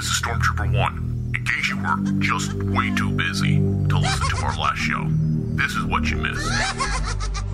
this is Stormtrooper 1. In case you were just way too busy to listen to our last show, this is what you missed.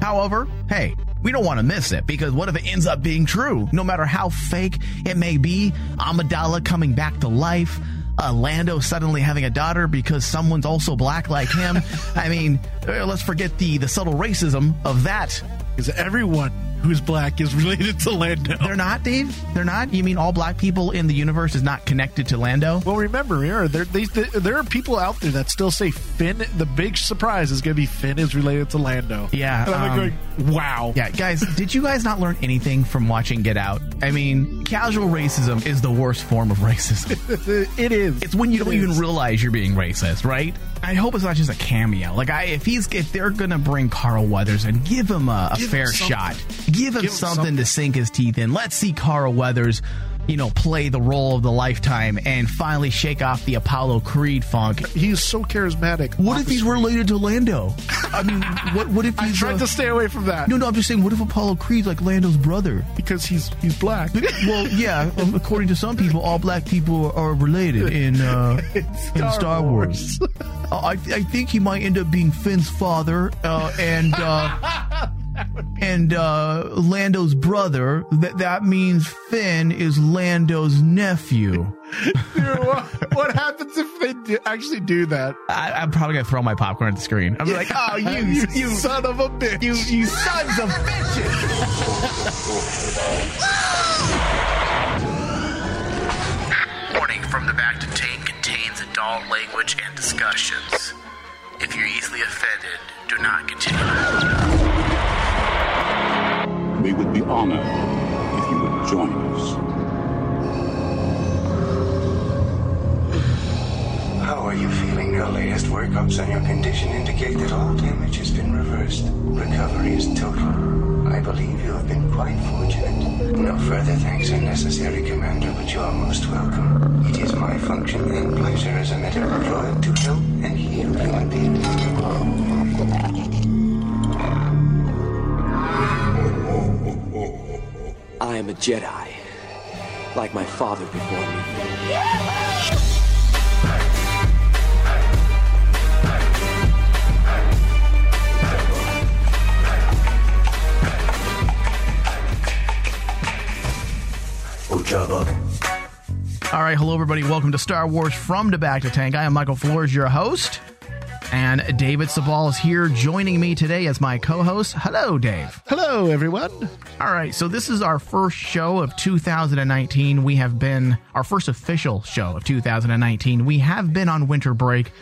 However, hey, we don't want to miss it because what if it ends up being true? No matter how fake it may be, Amidala coming back to life, uh, Lando suddenly having a daughter because someone's also black like him. I mean, uh, let's forget the the subtle racism of that. Because everyone who's black is related to Lando. They're not, Dave. They're not. You mean all black people in the universe is not connected to Lando? Well, remember, here there they, there are people out there that still say Finn. The big surprise is going to be Finn is related to Lando. Yeah, and I'm um, like going, wow. Yeah, guys, did you guys not learn anything from watching Get Out? I mean, casual racism is the worst form of racism. it is. It's when you It don't even realize you're being racist, right? I hope it's not just a cameo. Like, I if he's if they're gonna bring Carl Weathers and give him a, a Give fair something. shot, give him Give him something, something. to sink his teeth in. Let's see Carl Weathers. You know, play the role of the lifetime and finally shake off the Apollo Creed funk. He's so charismatic. What if he's screen. related to Lando? I mean, what what if I he's tried uh, to stay away from that No, no, I'm just saying. What if Apollo Creed's like Lando's brother? because he's he's black. Well, yeah. um, According to some people, all black people are related in uh, in Star Wars. Uh, I, I think he might end up being Finn's father uh, and uh, and uh, Lando's brother. That that means Finn is Lando's nephew. Dude, what, what happens if they do, actually do that? I, I'm probably gonna throw my popcorn at the screen. I'm like, oh, you, you, you, son of a bitch! you, you sons of bitches! Warning from the Bacta Tank contains adult language and discussions. If you're easily offended, do not continue. Honored if you would join us. How are you feeling? Your latest workups on your condition indicate that all damage has been reversed. Recovery is total. I believe you have been quite fortunate. No further thanks are necessary, Commander, but you are most welcome. It is my function and pleasure as a medical droid to help and heal human beings. I am a Jedi, like my father before me. All right, hello everybody. Welcome to Star Wars from the Bacta Tank. I am Michael Flores, your host, and David Sabal is here joining me today as my co-host. Hello, Dave. Hello, everyone. All right, so this is our first show of 2019. We have been our first official show of 2019. We have been on winter break.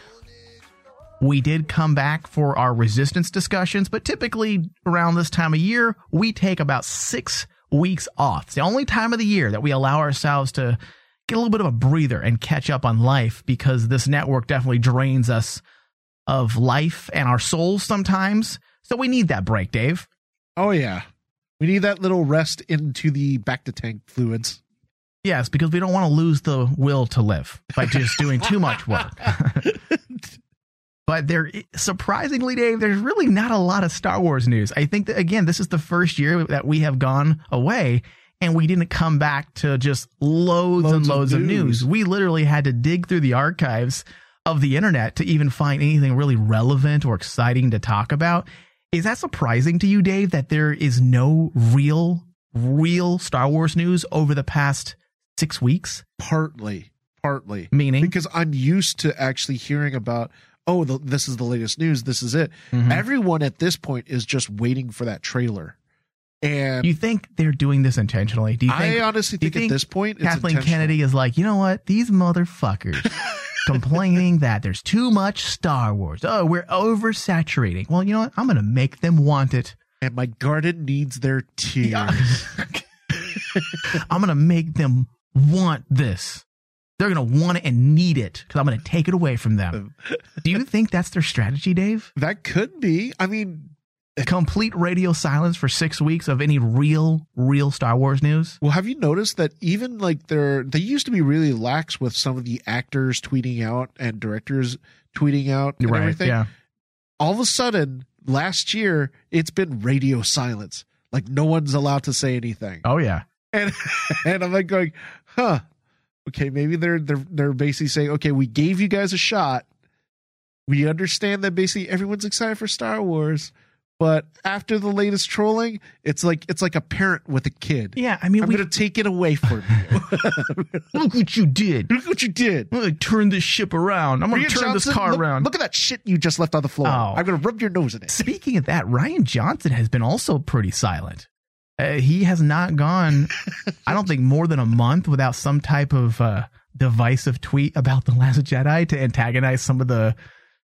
We did come back for our resistance discussions, but typically around this time of year, we take about six weeks off. It's the only time of the year that we allow ourselves to get a little bit of a breather and catch up on life because this network definitely drains us of life and our souls sometimes. So we need that break, Dave. Oh yeah, we need that little rest into the Bacta tank fluids. Yes, because we don't want to lose the will to live by just doing too much work. but there, surprisingly, Dave, there's really not a lot of Star Wars news. I think that again, this is the first year that we have gone away and we didn't come back to just loads, and Loads of loads of news. news. We literally had to dig through the archives of the internet to even find anything really relevant or exciting to talk about. Is that surprising to you, Dave, that there is no real, real Star Wars news over the past six weeks? Partly, partly Meaning? because I'm used to actually hearing about. Oh, the, this is the latest news. This is it. Mhm. Everyone at this point is just waiting for that trailer, and You think they're doing this intentionally? Do you think? I honestly do you think, at this point, Kathleen. Kennedy is like, you know what? These motherfuckers complaining that there's too much Star Wars. Oh, we're oversaturating. Well, you know what? I'm going to make them want it. and my garden needs their tears. I'm going to make them want this. They're going to want it and need it because I'm going to take it away from them. Do you think that's their strategy, Dave? That could be. I mean, Complete radio silence for six weeks of any real, real Star Wars news? well, have you noticed that even like they're they used to be really lax with some of the actors tweeting out and directors tweeting out and everything. Yeah. All of a sudden, last year, it's been radio silence. Like no one's allowed to say anything. Oh, yeah. And and I'm like going, huh. Okay, maybe they're they're they're basically saying, okay, we gave you guys a shot. We understand that basically everyone's excited for Star Wars, but after the latest trolling, it's like it's like a parent with a kid. Yeah, I mean, I'm we gonna take it away from you. look what you did. Look what you did. I'm gonna turn this ship around. I'm gonna Rian turn this car look, around. Look at that shit you just left on the floor. Oh. I'm gonna rub your nose in it. Speaking of that, Rian Johnson has been also pretty silent. Uh, he has not gone, I don't think, more than a month without some type of uh, divisive tweet about the Last Jedi to antagonize some of the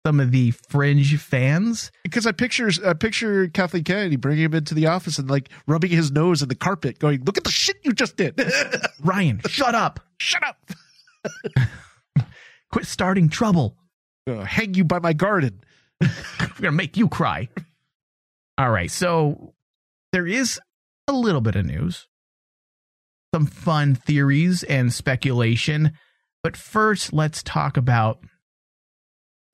some of the fringe fans. Because I picture I picture Kathleen Kennedy bringing him into the office and like rubbing his nose in the carpet, going, "Look at the shit you just did." Rian, shut up! Shut up. Quit starting trouble. Uh, hang you by my garden. I'm gonna make you cry. All right, so there is a little bit of news, some fun theories and speculation, but first let's talk about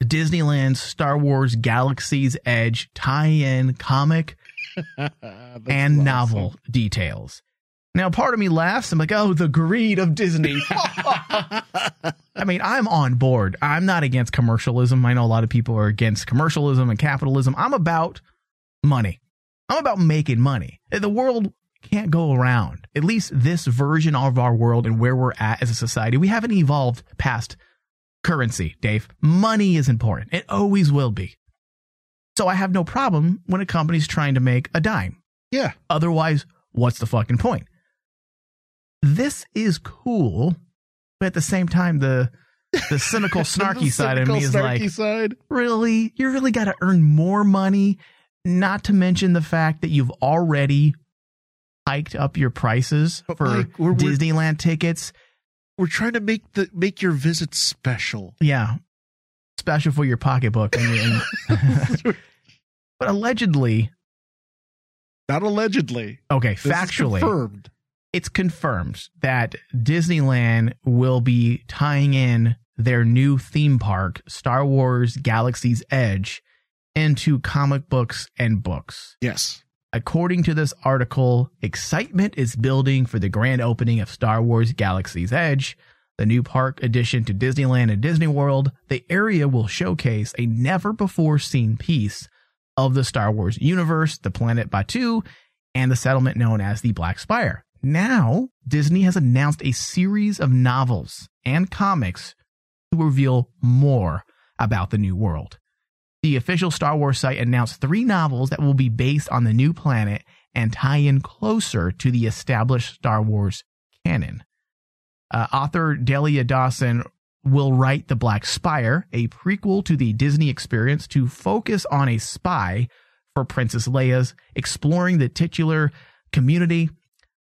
the Disneyland Star Wars Galaxy's Edge tie-in comic and awesome. novel details. Now, part of me laughs. I'm like, oh, the greed of Disney. I mean, I'm on board. I'm not against commercialism. I know a lot of people are against commercialism and capitalism. I'm about money. I'm about making money. The world can't go around. At least this version of our world and where we're at as a society, we haven't evolved past currency, Dave. Money is important. It always will be. So I have no problem when a company's trying to make a dime. Yeah. Otherwise, what's the fucking point? This is cool, but at the same time, the the cynical, snarky The side of me cynical, is like, side. really? You really got to earn more money, not to mention the fact that you've already hiked up your prices But for Mike, we're- we're- Disneyland tickets. We're trying to make the make your visit special. Yeah. Special for your pocketbook. And, and- but allegedly, Not allegedly. okay, This factually, confirmed. it's confirmed that Disneyland will be tying in their new theme park, Star Wars Galaxy's Edge, into comic books and books. Yes. According to this article, excitement is building for the grand opening of Star Wars Galaxy's Edge, the new park addition to Disneyland and Disney World. The area will showcase a never before seen piece of the Star Wars universe, the planet Batuu, and the settlement known as the Black Spire. Now, Disney has announced a series of novels and comics to reveal more about the new world. The official Star Wars site announced three novels that will be based on the new planet and tie in closer to the established Star Wars canon. Uh, author Delia Dawson will write The Black Spire, a prequel to the Disney experience to focus on a spy for Princess Leia's, exploring the titular community.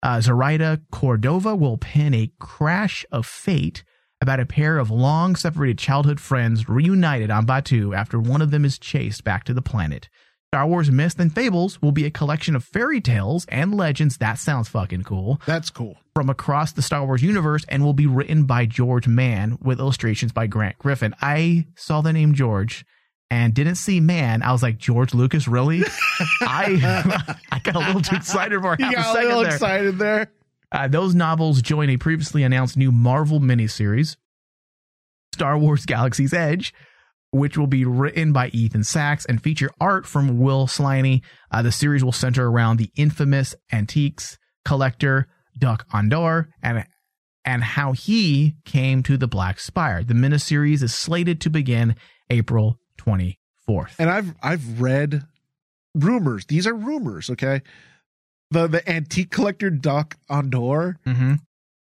Uh, Zoraida Cordova will pen a crash of fate about a pair of long separated childhood friends reunited on Batuu after one of them is chased back to the planet. Star Wars Myths and Fables will be a collection of fairy tales and legends. That sounds fucking cool. That's cool. From across the Star Wars universe and will be written by George Mann with illustrations by Grant Griffin. I saw the name George and didn't see Mann. I was like, George Lucas, really? I I got a little too excited for half You a got a second little there. excited there. Uh, those novels join a previously announced new Marvel miniseries, Star Wars Galaxy's Edge, which will be written by Ethan Sachs and feature art from Will Sliney. Uh, the series will center around the infamous antiques collector Dok-Ondar and and how he came to the Black Spire. The miniseries is slated to begin April 24th. And I've I've read rumors. These are rumors, okay? The the antique collector Doc Ondor. Mm-hmm.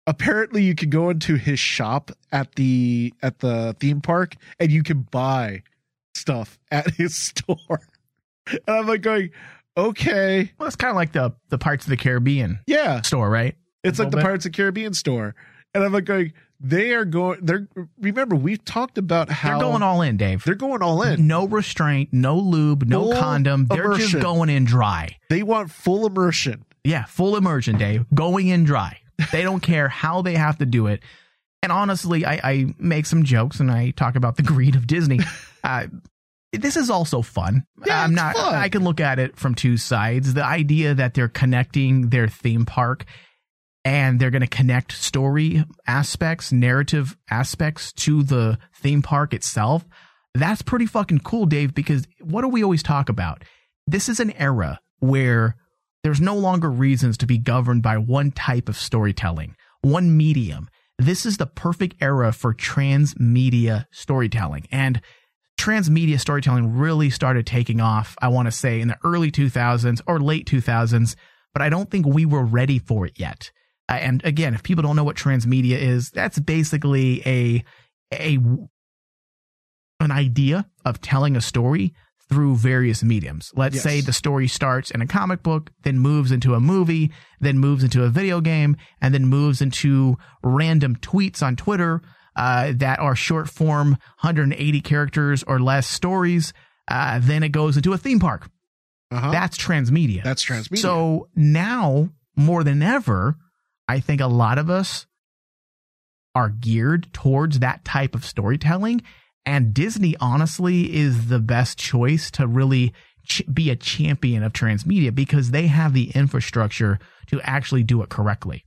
Apparently, you can go into his shop at the at the theme park and you can buy stuff at his store. And I'm like going, okay, Well, it's kind of like the the Parts of the Caribbean yeah, store, right? it's like the bit. Pirates of the Caribbean store. And I'm like going, they are going. They're remember we've talked about how They're going all in, Dave. they're going all in. No restraint, no lube, no Full condom. They're just going in dry. They want full immersion. Yeah, full immersion, Dave. Going in dry. They don't care how they have to do it. And honestly, I, I make some jokes and I talk about the greed of Disney. Uh, this is also fun. Yeah, I'm not. fun. I can look at it from two sides. The idea that they're connecting their theme park and they're going to connect story aspects, narrative aspects to the theme park itself. That's pretty fucking cool, Dave, because what do we always talk about? This is an era where there's no longer reasons to be governed by one type of storytelling, one medium. This is the perfect era for transmedia storytelling. And transmedia storytelling really started taking off, I want to say, in the early 2000s or late 2000s, but I don't think we were ready for it yet. Uh, and again, if people don't know what transmedia is, that's basically a, a, an idea of telling a story through various mediums. Let's Yes. say the story starts in a comic book, then moves into a movie, then moves into a video game, and then moves into random tweets on Twitter uh, that are short form, 180 characters or less stories. Uh, then it goes into a theme park. Uh-huh. That's transmedia. That's transmedia. So now more than ever, I think a lot of us are geared towards that type of storytelling. And Disney, honestly, is the best choice to really ch- be a champion of transmedia because they have the infrastructure to actually do it correctly.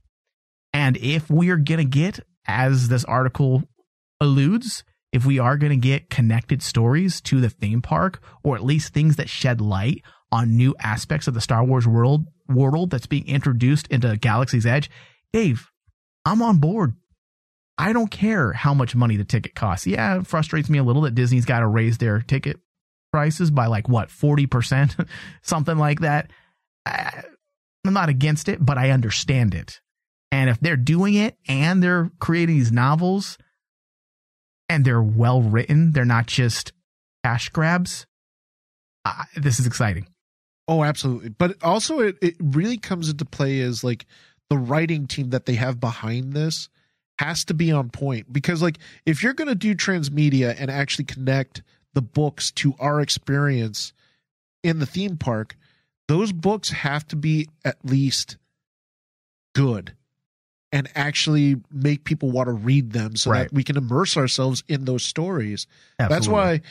And if we are going to get, as this article alludes, if we are going to get connected stories to the theme park, or at least things that shed light on new aspects of the Star Wars world world that's being introduced into Galaxy's Edge, Dave, I'm on board. I don't care how much money the ticket costs. Yeah, it frustrates me a little that Disney's got to raise their ticket prices by like what, 40%, something like that. I'm not against it, but I understand it. And if they're doing it and they're creating these novels and they're well written, they're not just cash grabs. Uh, this is exciting. Oh, absolutely. But also, it, it really comes into play as like the writing team that they have behind this has to be on point because, like, if you're going to do transmedia and actually connect the books to our experience in the theme park, those books have to be at least good and actually make people want to read them so Right. that we can immerse ourselves in those stories. That's why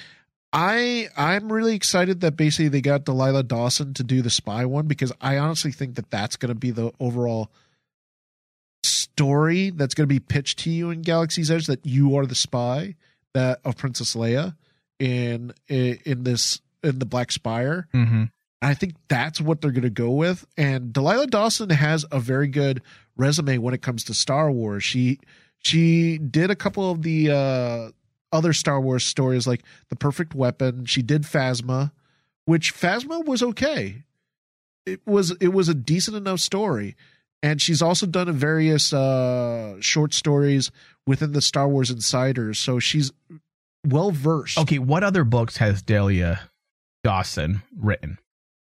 I I'm really excited that basically they got Delilah Dawson to do the spy one because I honestly think that that's going to be the overall story that's going to be pitched to you in Galaxy's Edge that you are the spy that of Princess Leia in in, in this in the Black Spire. Mm-hmm. I think that's what they're going to go with. And Delilah Dawson has a very good resume when it comes to Star Wars. She she did a couple of the uh, other Star Wars stories like The Perfect Weapon. She did Phasma, which Phasma was okay. It was it was a decent enough story. And she's also done various uh, short stories within the Star Wars Insiders. So she's well versed. Okay, what other books has Delia Dawson written?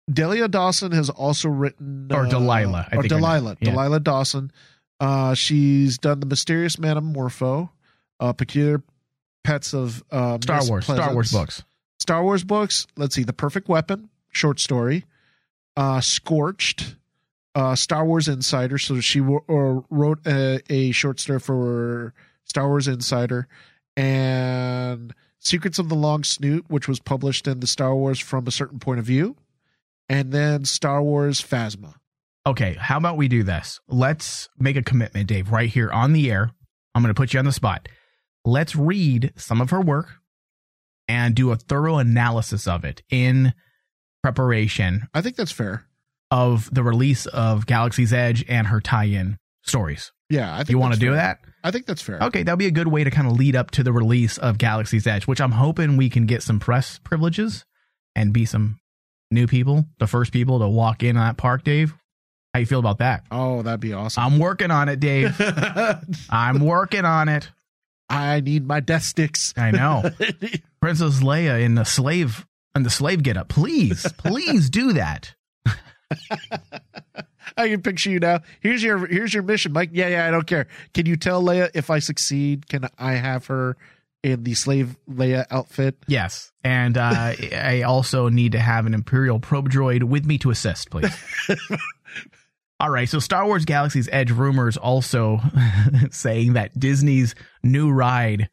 Delia Dawson has also written Or uh, Delilah, I or think Delilah, yeah. Delilah Dawson. Uh, she's done the Mysterious Metamorpho, uh, Peculiar Pets of uh, Star Miss Wars, Star Wars books. Star Wars books. Let's see, The Perfect Weapon, short story. Uh, Scorched, uh, Star Wars Insider. So she w- or wrote a, a short story for Star Wars Insider, and Secrets of the Long Snoot, which was published in the Star Wars from a certain point of view, and then Star Wars Phasma. Okay, how about we do this? Let's make a commitment, Dave, right here on the air. I'm going to put you on the spot. Let's read some of her work and do a thorough analysis of it in preparation I think that's fair. Of the release of Galaxy's Edge and her tie-in stories. Yeah, I think You want to do that? I think that's fair. Okay, that'll be a good way to kind of lead up to the release of Galaxy's Edge, which I'm hoping we can get some press privileges and be some new people, the first people to walk in on that park, Dave. How you feel about that? Oh, that'd be awesome. I'm working on it, Dave. I'm working on it. I need my death sticks. I know. Princess Leia in the slave in the slave get up. Please, please do that. I can picture you now. Here's your here's your mission, Mike. Yeah, yeah, I don't care. Can you tell Leia if I succeed, can I have her in the slave Leia outfit? Yes. And uh, I also need to have an Imperial probe droid with me to assist, please. All right. So Star Wars Galaxy's Edge rumors also saying that Disney's new ride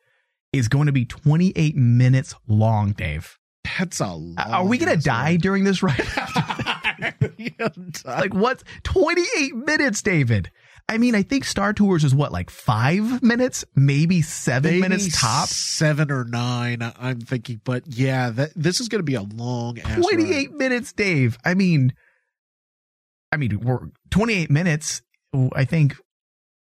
is going to be 28 minutes long, Dave. That's a long Are we going to die during this ride? like what 28 minutes david I mean, I think Star Tours is what, like five minutes, maybe seven Maybe minutes top. seven or nine. I'm thinking, but yeah, that this is going to be a long ass. ride. 28 minutes, Dave. I mean, I mean, we're 28 minutes, I think,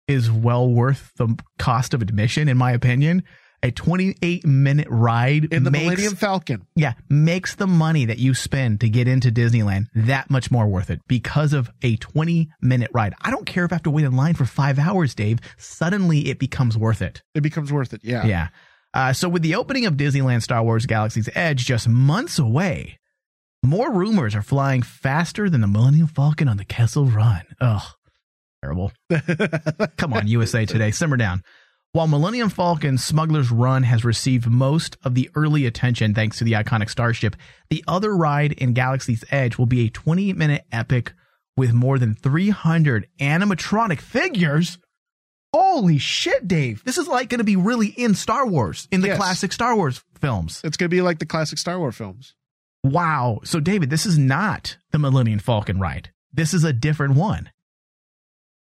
is well worth the cost of admission, in my opinion. A 28 minute ride in the makes, Millennium Falcon. yeah, makes the money that you spend to get into Disneyland that much more worth it because of a 20 minute ride. I don't care if I have to wait in line for five hours, Dave. Suddenly it becomes worth it. It becomes worth it. Yeah. Yeah. Uh, so with the opening of Disneyland Star Wars Galaxy's Edge just months away, more rumors are flying faster than the Millennium Falcon on the Kessel Run. Ugh, terrible. Come on, USA Today, simmer down. While Millennium Falcon Smuggler's Run has received most of the early attention thanks to the iconic starship, the other ride in Galaxy's Edge will be a 20 minute epic with more than 300 animatronic figures. Holy shit, Dave. This is like going to be really in Star Wars, in the Yes. classic Star Wars films. It's going to be like the classic Star Wars films. Wow. So, David, this is not the Millennium Falcon ride. This is a different one.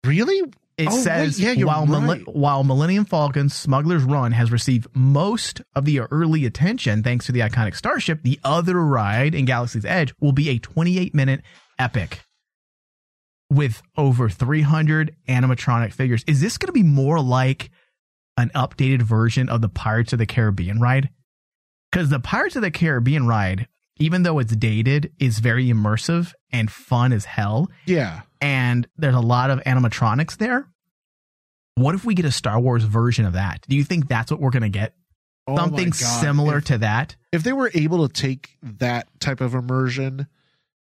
Really? It Oh, says yeah, while, right. while Millennium Falcon Smuggler's Run has received most of the early attention thanks to the iconic starship, the other ride in Galaxy's Edge will be a 28 minute epic with over 300 animatronic figures. Is this going to be more like an updated version of the Pirates of the Caribbean ride? Because the Pirates of the Caribbean ride, even though it's dated, is very immersive and fun as hell Yeah. And there's a lot of animatronics there. What if we get a Star Wars version of that? Do you think that's what we're going to get? Oh Something similar If, to that? if they were able to take that type of immersion,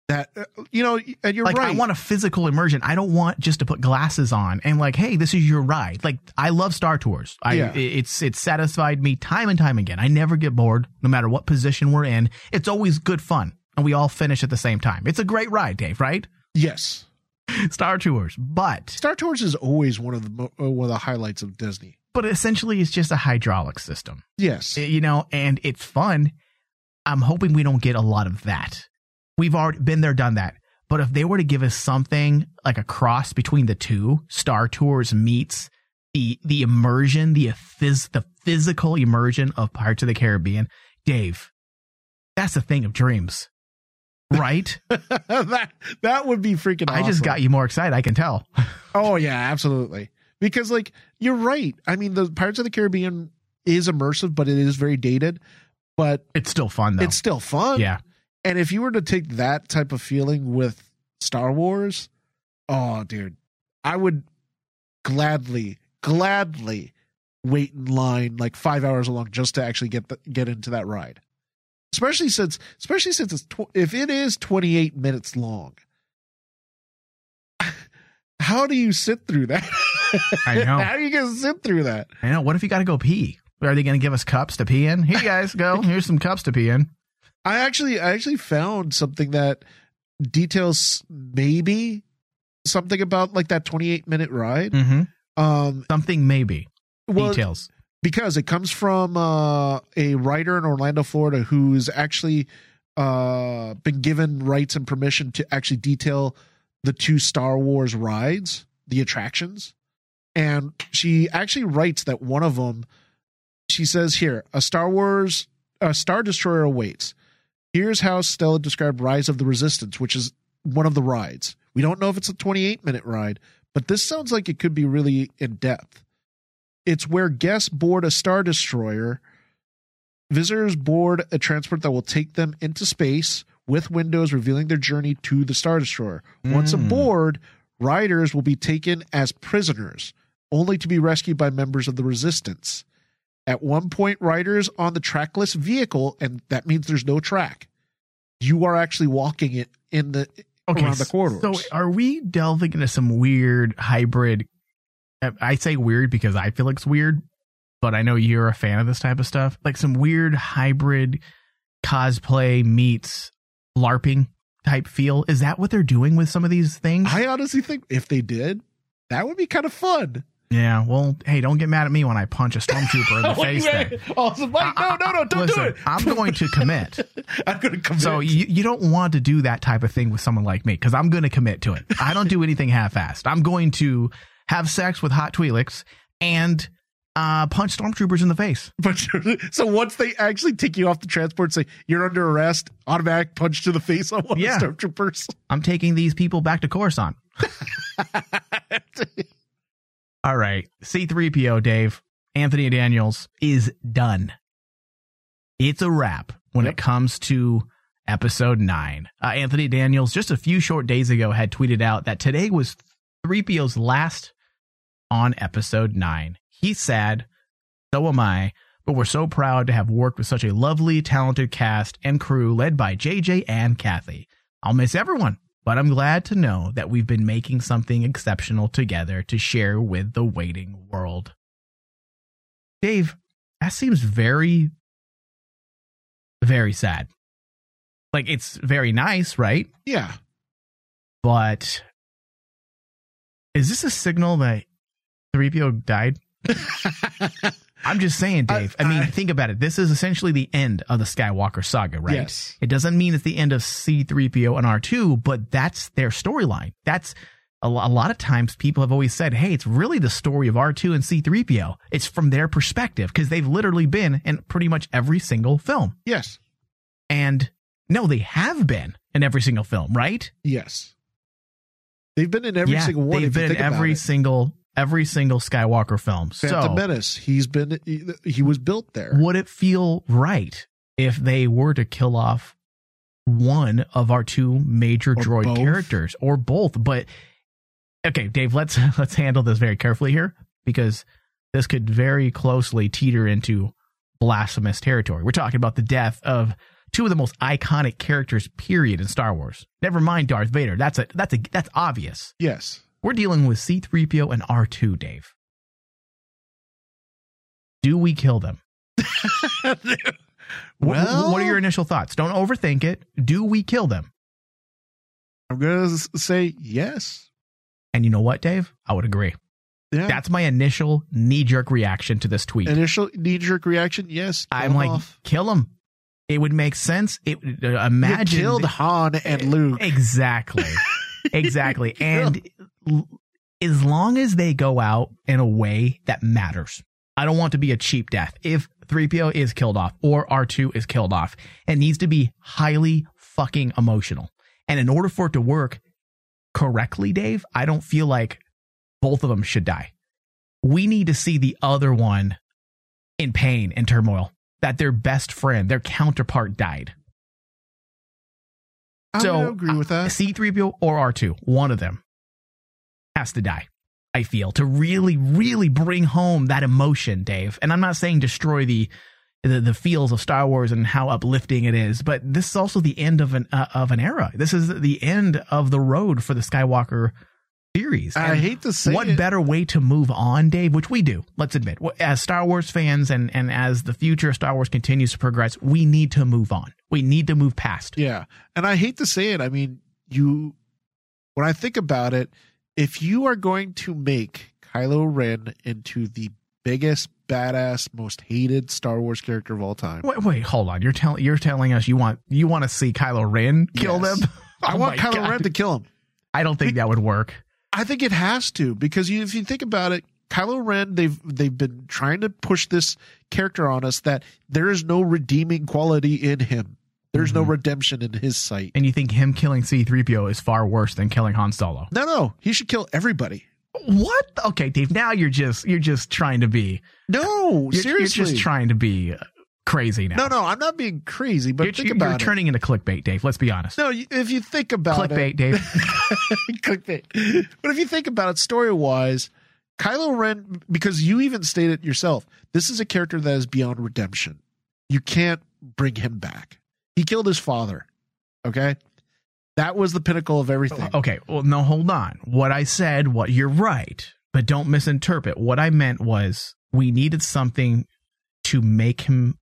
that uh, you know, and you're Like, right. I want a physical immersion. I don't want just to put glasses on and like, hey, this is your ride. Like, I love Star Tours. I, Yeah. it's it's satisfied me time and time again. I never get bored, no matter what position we're in. It's always good fun, and we all finish at the same time. It's a great ride, Dave. Right? yes. Star Tours, but Star Tours is always one of the uh, one of the highlights of Disney. but essentially, it's just a hydraulic system. Yes. you know, and it's fun. I'm hoping we don't get a lot of that. We've already been there, done that. But if they were to give us something like a cross between the two, Star Tours meets the the immersion, the phys, the physical immersion of Pirates of the Caribbean, Dave, that's a thing of dreams, right? that that would be freaking. I just got you more excited. I can tell. Oh yeah, absolutely. Because like you're right. I mean, the Pirates of the Caribbean is immersive, but it is very dated. But It's still fun though. it's still fun. yeah, And if you were to take that type of feeling with Star Wars, oh dude, I would gladly, gladly wait in line like five hours long just to actually get the, get into that ride. Especially since, especially since it's tw- if it is 28 minutes long. How do you sit through that? I know. How are you gonna sit through that? I know. What if you got to go pee? Are they going to give us cups to pee in? Here, you guys, go. Here's some cups to pee in. I actually I actually found something that details maybe something about like that 28 minute ride. hmm Um Something maybe. well, Details. Because it comes from uh a writer in Orlando, Florida who's actually uh been given rights and permission to actually detail the two Star Wars rides, the attractions. And she actually writes that one of them she says here, a Star Wars a Star Destroyer awaits. Here's how Stella described Rise of the Resistance, which is one of the rides. We don't know if it's a 28 minute ride, but this sounds like it could be really in depth. It's where guests board a Star Destroyer. Visitors board a transport that will take them into space with windows revealing their journey to the Star Destroyer. Once Mm. aboard, riders will be taken as prisoners, only to be rescued by members of the Resistance. At one point, riders on the trackless vehicle, and that means there's no track. You are actually walking it in the around the corridors. So are we delving into some weird hybrid? I say weird because I feel it's weird, but I know you're a fan of this type of stuff. Like some weird hybrid cosplay meets LARPing type feel. Is that what they're doing with some of these things? I honestly think if they did, that would be kind of fun. yeah. Well, hey, don't get mad at me when I punch a stormtrooper in the face. Then. Awesome. Mike, no, no, no, don't Listen, do it. I'm going to commit. I'm going to commit. So you, you don't want to do that type of thing with someone like me because I'm going to commit to it. I don't do anything half-assed. I'm going to have sex with hot Twi'leks, and uh, punch stormtroopers in the face. So once they actually take you off the transport, say you're under arrest, automatic punch to the face on one Yeah. of the stormtroopers. I'm taking these people back to Coruscant. All right. C3PO, Dave, Anthony Daniels is done. It's a wrap when Yep. it comes to episode nine. Uh, Anthony Daniels, just a few short days ago, had tweeted out that today was 3PO's last on episode nine. He's sad. So am I. But we're so proud to have worked with such a lovely, talented cast and crew led by JJ and Kathy. I'll miss everyone, but I'm glad to know that we've been making something exceptional together to share with the waiting world. Dave, that seems very, very sad. Like, it's very nice, right? Yeah. But is this a signal that 3PO died? I'm just saying, Dave. I, mean, I- think about it. This is essentially the end of the Skywalker saga, right? Yes. It doesn't mean it's the end of C3PO and R2, but that's their storyline. That's a lot of times people have always said, hey, it's really the story of R2 and C3PO. It's from their perspective because they've literally been in pretty much every single film. Yes. And no, they have been in every single film, right? Yes. They've been in every yeah, single one. They've been in every single every single Skywalker film. Phantom so Menace. He's been he, was built there. would it feel right if they were to kill off one of our two major Or droid both? characters or both? But okay, Dave, let's let's handle this very carefully here because this could very closely teeter into blasphemous territory. We're talking about the death of two of the most iconic characters period in Star Wars. Never mind Darth Vader. That's a that's a that's obvious. Yes. We're dealing with C3PO and R2, Dave. Do we kill them? What- Well- what are your initial thoughts? Don't overthink it. Do we kill them? I'm gonna say yes. And you know what, Dave? I would agree. Yeah. That's my initial knee jerk reaction to this tweet. Initial knee jerk reaction. Yes. I'm like, off. kill him. It would make sense. It would- uh, You imagine killed Han and Luke. Exactly. exactly. and as long as they go out in a way that matters, I don't want to be a cheap death. If 3PO is killed off or R2 is killed off, it needs to be highly fucking emotional. And in order for it to work correctly, Dave, I don't feel like both of them should die. We need to see the other one in pain and turmoil that their best friend, their counterpart died. I so agree with uh, that. C3PO or R2, one of them has to die. I feel to really, really bring home that emotion, Dave. And I'm not saying destroy the the, the feels of Star Wars and how uplifting it is, but this is also the end of an uh, of an era. This is the end of the road for the Skywalker series. I hate to say it. what it. better way to move on, Dave? Which we do. Let's admit, as Star Wars fans and and as the future of Star Wars continues to progress, we need to move on. We need to move past. Yeah. And I hate to say it. I mean, you, when I think about it, if you are going to make Kylo Ren into the biggest, badass, most hated Star Wars character of all time, Wait, wait, hold on. You're telling you're telling us you want you want to see Kylo Ren kill Yes. them? I Oh want Kylo God. Ren to kill him. I don't think that would work. I think it has to because you, if you think about it, Kylo Ren they've they've been trying to push this character on us that there is no redeeming quality in him. There's no mm-hmm. redemption in his sight. And you think him killing C3PO is far worse than killing Han Solo? No, no, he should kill everybody. What? Okay, Dave. Now you're just you're just trying to be No, you're, seriously. You're just trying to be crazy now. no, no, I'm not being crazy, but you're, think you're about turning into clickbait, Dave. Let's be honest. No, if you think about it. Clickbait, it, Dave. clickbait. But if you think about it, story wise, Kylo Ren, because you even stated it yourself, this is a character that is beyond redemption. You can't bring him back. He killed his father. Okay, that was the pinnacle of everything. Okay, well, no, hold on. What I said, what you're right, but don't misinterpret. What I meant was we needed something to make him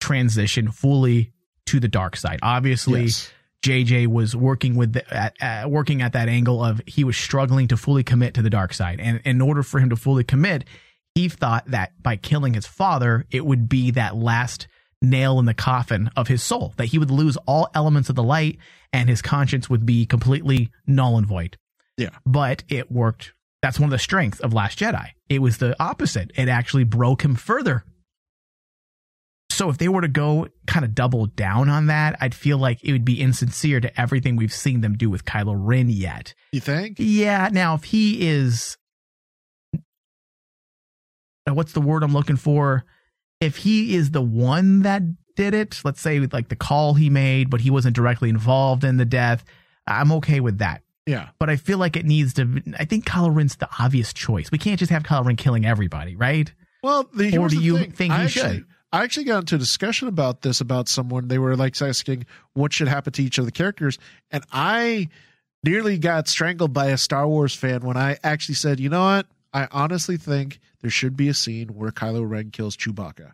transition fully to the dark side. Obviously, Yes. JJ was working with the, at, at, working at that angle of he was struggling to fully commit to the dark side, and in order for him to fully commit, he thought that by killing his father, it would be that last nail in the coffin of his soul, that he would lose all elements of the light, and his conscience would be completely null and void. Yeah. But it worked That's one of the strengths of Last Jedi. It was the opposite. It actually broke him further. So if they were to go kind of double down on that, I'd feel like it would be insincere to everything we've seen them do with Kylo Ren yet. You think? Yeah. Now, if he is, uh, what's the word I'm looking for? If he is the one that did it, let's say with like the call he made, but he wasn't directly involved in the death, I'm okay with that. Yeah. But I feel like it needs to. I think Kylo Ren's the obvious choice. We can't just have Kylo Ren killing everybody, right? Well, the, Or do you thing. think I he actually, should? I actually got into a discussion about this about someone. They were like asking what should happen to each of the characters, and I nearly got strangled by a Star Wars fan when I actually said, "You know what? I honestly think there should be a scene where Kylo Ren kills Chewbacca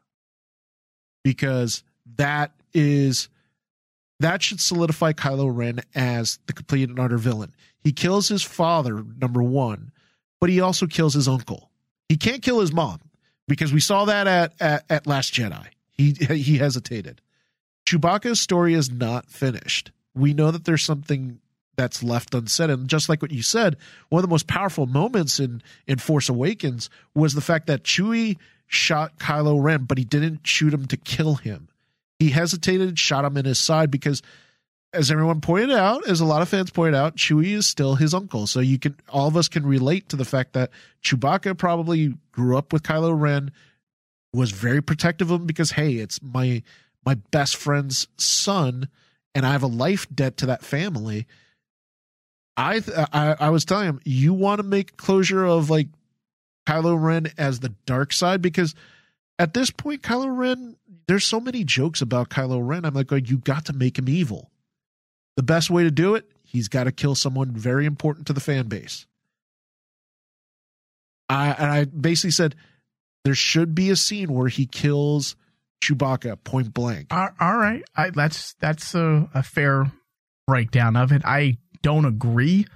because that is that should solidify Kylo Ren as the complete and utter villain. He kills his father, number one, but he also kills his uncle. He can't kill his mom because we saw that at, at, at Last Jedi. He he hesitated. Chewbacca's story is not finished. We know that there's something that's left unsaid, and just like what you said, one of the most powerful moments in in Force Awakens was the fact that Chewie shot Kylo Ren, but he didn't shoot him to kill him. He hesitated, shot him in his side because as everyone pointed out, as a lot of fans pointed out, Chewie is still his uncle. So you can all of us can relate to the fact that Chewbacca probably grew up with Kylo Ren, was very protective of him because hey, it's my my best friend's son, and I have a life debt to that family. I I, I was telling him, you want to make closure of like Kylo Ren as the dark side because at this point, Kylo Ren, there's so many jokes about Kylo Ren. I'm like, going, you got to make him evil. The best way to do it, he's got to kill someone very important to the fan base. I and I basically said there should be a scene where he kills Chewbacca point blank. All all right, I, that's that's a, a fair breakdown of it. I don't agree,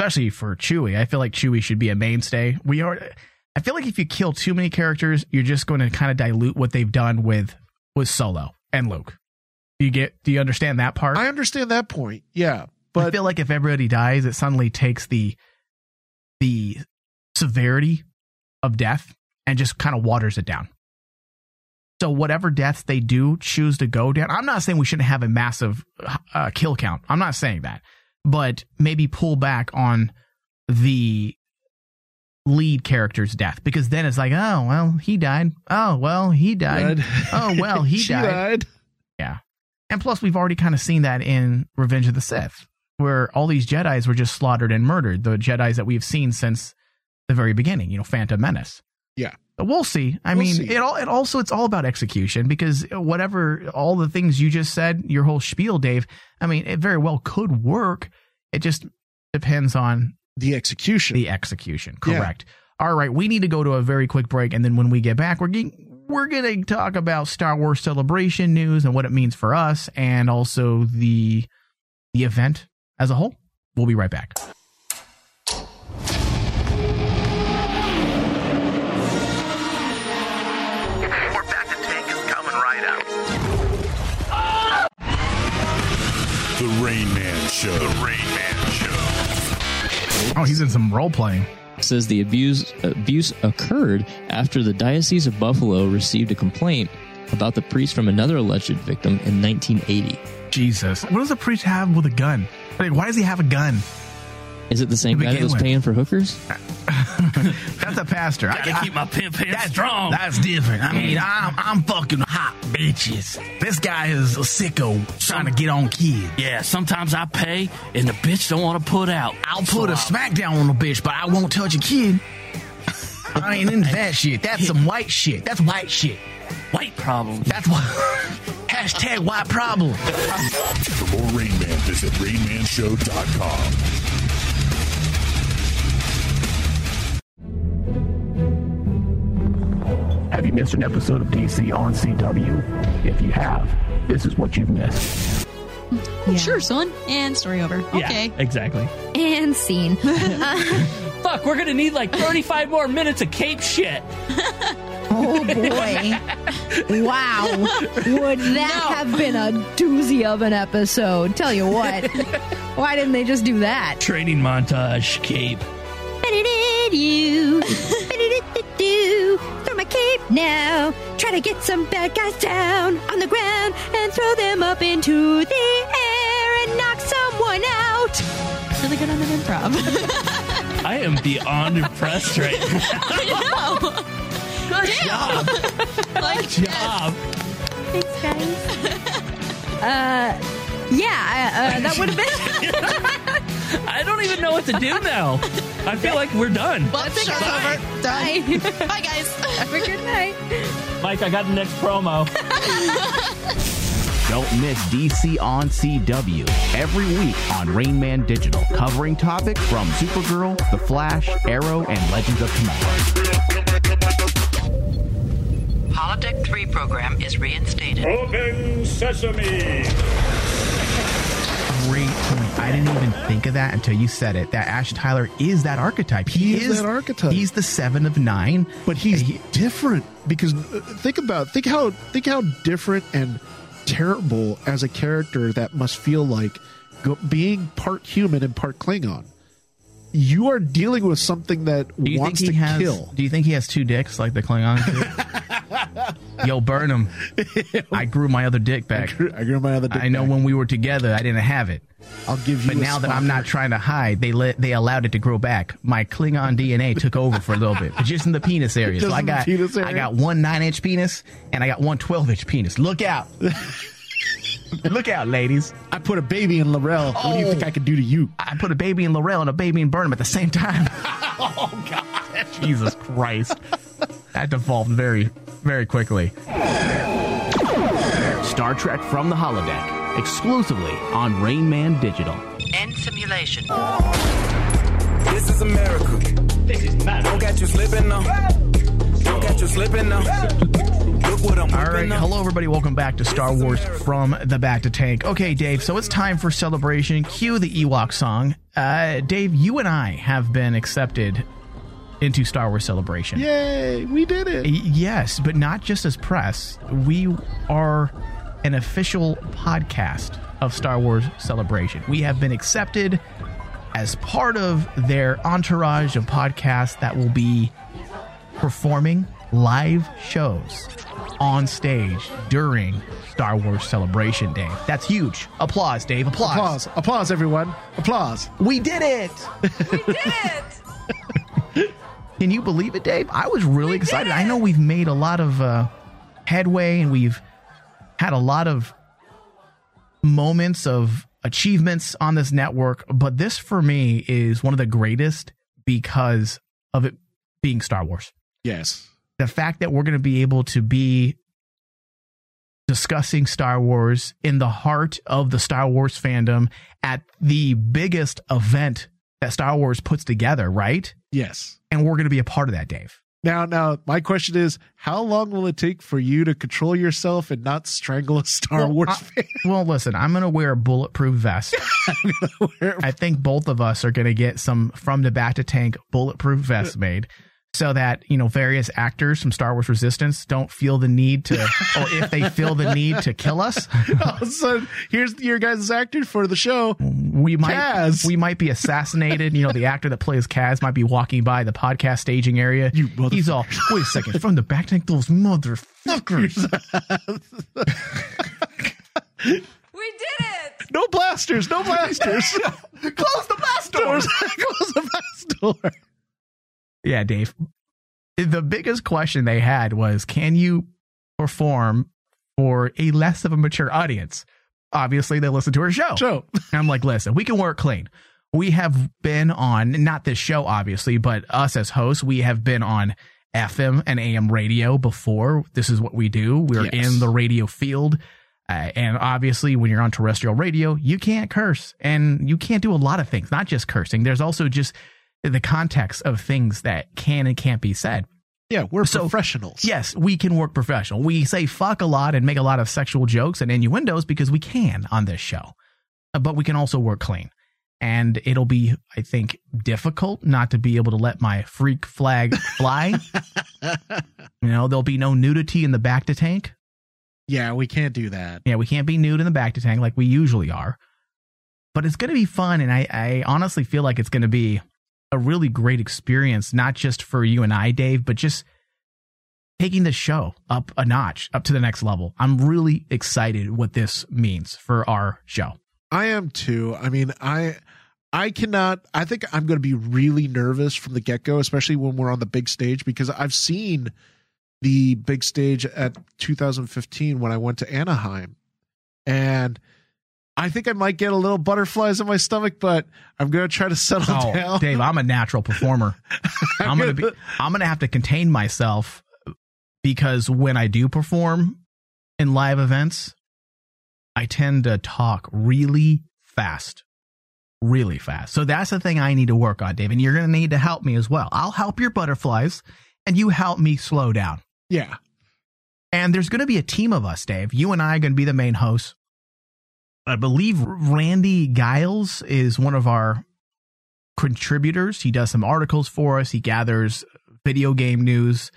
especially for Chewie. I feel like Chewie should be a mainstay. We are. I feel like if you kill too many characters, you're just going to kind of dilute what they've done with with Solo and Luke. Do you get? Do you understand that part? I understand that point, yeah, but I feel like if everybody dies, it suddenly takes the the severity of death and just kind of waters it down. So whatever deaths they do choose to go down, I'm not saying we shouldn't have a massive uh, kill count. I'm not saying that, but maybe pull back on the lead character's death because then it's like, oh well, he died. Oh well, he died. Died. Oh well, he She died. Yeah. And plus, we've already kind of seen that in Revenge of the Sith, where all these Jedi's were just slaughtered and murdered. The Jedi's that we've seen since the very beginning, you know, Phantom Menace. Yeah. But we'll see. I We'll mean, see. it all it also it's all about execution because whatever all the things you just said, your whole spiel, Dave. I mean, it very well could work. It just depends on the execution. the execution. Yeah. Correct. All right, we need to go to a very quick break, and then when we get back, we're getting, we're going to talk about Star Wars Celebration news and what it means for us, and also the the event as a whole. We'll be right back. The Rain Man Show. The Rain Man Show. Oh, he's in some role playing. says the abuse abuse occurred after the Diocese of Buffalo received a complaint about the priest from another alleged victim in 1980. Jesus, what does a priest have with a gun? Like, why does he have a gun? Is it the same guy that was with. paying for hookers? That's a pastor. I, Gotta keep my pimp hand that's strong. That's different. I mean, I'm I'm fucking hot bitches. This guy is a sicko trying to get on kids. Yeah, sometimes I pay and the bitch don't want to put out. I'll put a smackdown on the bitch, but I won't touch a kid. I ain't into that shit. That's some white shit. That's white shit. white problem. That's what. Hashtag white problem. For more Rain Man, visit RainManShow.com. you missed an episode of DC on CW? If you have, this is what you've missed. Sure, son. And story over. Okay. Exactly. And scene. Fuck, we're gonna need like 35 more minutes of cape shit. Oh boy. wow. Would that have been a doozy of an episode? Tell you what. Why didn't they just do that? Training montage, cape. you. Cape now. Try to get some bad guys down on the ground and throw them up into the air and knock someone out. Really good on an improv. I am beyond impressed right now. I know. Good Damn. job. Like, Good job. Thanks, guys. Uh, yeah, uh, that would have been. I don't even know what to do now. I feel like we're done. Well, it's Bye. over. Done. Bye, guys. Have a good night. Mike, I got the next promo. Don't miss DC on CW every week on Rain Man Digital, covering topics from Supergirl, The Flash, Arrow, and Legends of Tomorrow. Holodeck 3 program is reinstated. Open sesame. Great point. I didn't even think of that until you said it. That Ash Tyler is that archetype. He, He is that archetype. He's the seven of nine. but he's different because uh, think about think how think how different and terrible as a character that must feel like go, being part human and part Klingon. You are dealing with something that wants to he has? kill. Do you think he has two dicks like the Klingons? Yo, burn him. I grew my other dick back. I grew, I grew my other. Dick I know back. when we were together, I didn't have it. I'll give you. But now that I'm not trying to hide, they let they allowed it to grow back. My Klingon DNA took over for a little bit, but just in the penis area. So I got penis I got one nine inch penis and I got one 12 inch penis. Look out! Look out, ladies! I put a baby in Laurel. What do you Oh. think I could do to you? I put a baby in Laurel and a baby in Burnham at the same time. oh God! Jesus Christ! That devolved very, very quickly. Star Trek from the holodeck, exclusively on Rain Man Digital. End simulation. This is America. This is Don't catch you slipping now. Don't catch you slipping now. Look what I'm All right, hello everybody. Welcome back to Star Wars from the Bacta Tank. Okay, Dave. So it's time for celebration. Cue the Ewok song. Uh, Dave, you and I have been accepted into Star Wars Celebration. Yay! We did it. Yes, but not just as press. We are an official podcast of Star Wars Celebration. We have been accepted as part of their entourage of podcasts that will be performing live shows on stage during Star Wars Celebration Day. That's huge. Applause, Dave. Applause. Applause! Applause, everyone! Applause! We did it. we did it. Can you believe it, Dave? I was really excited. I know we've made a lot of uh, headway and we've had a lot of moments of achievements on this network, but this for me is one of the greatest because of it being Star Wars. Yes. The fact that we're going to be able to be discussing Star Wars in the heart of the Star Wars fandom at the biggest event that Star Wars puts together, right? Yes. And we're going to be a part of that, Dave. Now, now, my question is, how long will it take for you to control yourself and not strangle a Star Well, Wars I- fan? well, listen, I'm going to wear a bulletproof vest. I think both of us are going to get some from the Bacta tank bulletproof vests made so that, you know, various actors from Star Wars Resistance don't feel the need to, or if they feel the need to kill us, oh, All of here's your guys' actor for the show. we might, Kaz. we might be assassinated. You know, the actor that plays Kaz might be walking by the podcast staging area. You He's all, wait a second, from the Bacta tank, those motherfuckers. We did it! No blasters, no blasters. Close the blast doors. Close the blast door. Yeah, Dave. The biggest question they had was can you perform for a less of a mature audience? Obviously, they listen to our show. Show. And I'm like, listen, we can work clean. We have been on, not this show, obviously, but us as hosts, we have been on FM and AM radio before. This is what we do. We're Yes. in the radio field. Uh, and obviously, when you're on terrestrial radio, you can't curse and you can't do a lot of things, not just cursing. There's also just the context of things that can and can't be said. Yeah, we're So- professionals. Yes, we can work professional. We say fuck a lot and make a lot of sexual jokes and innuendos because we can on this show. Uh, But we can also work clean. And it'll be, I think, difficult not to be able to let my freak flag fly. you know, there'll be no nudity in the Bacta tank. Yeah, we can't do that. Yeah, we can't be nude in the Bacta tank like we usually are. But it's going to be fun. And I, I honestly feel like it's going to be a really great experience, not just for you and I, Dave, but just taking the show up a notch, up to the next level. I'm really excited what this means for our show. I am too. I mean, I I cannot I think I'm going to be really nervous from the get-go, especially when we're on the big stage because I've seen the big stage at 2015 when I went to Anaheim. And I think I might get a little butterflies in my stomach, but I'm going to try to settle Oh, down. Dave, I'm a natural performer. I'm gonna be. I'm gonna have to contain myself because when I do perform in live events, I tend to talk really fast, really fast. So that's the thing I need to work on, Dave. And you're gonna need to help me as well. I'll help your butterflies, and you help me slow down. Yeah. And there's going to be a team of us, Dave. You and I are going to be the main hosts. I believe Randy Giles is one of our contributors. He does some articles for us. He gathers video game news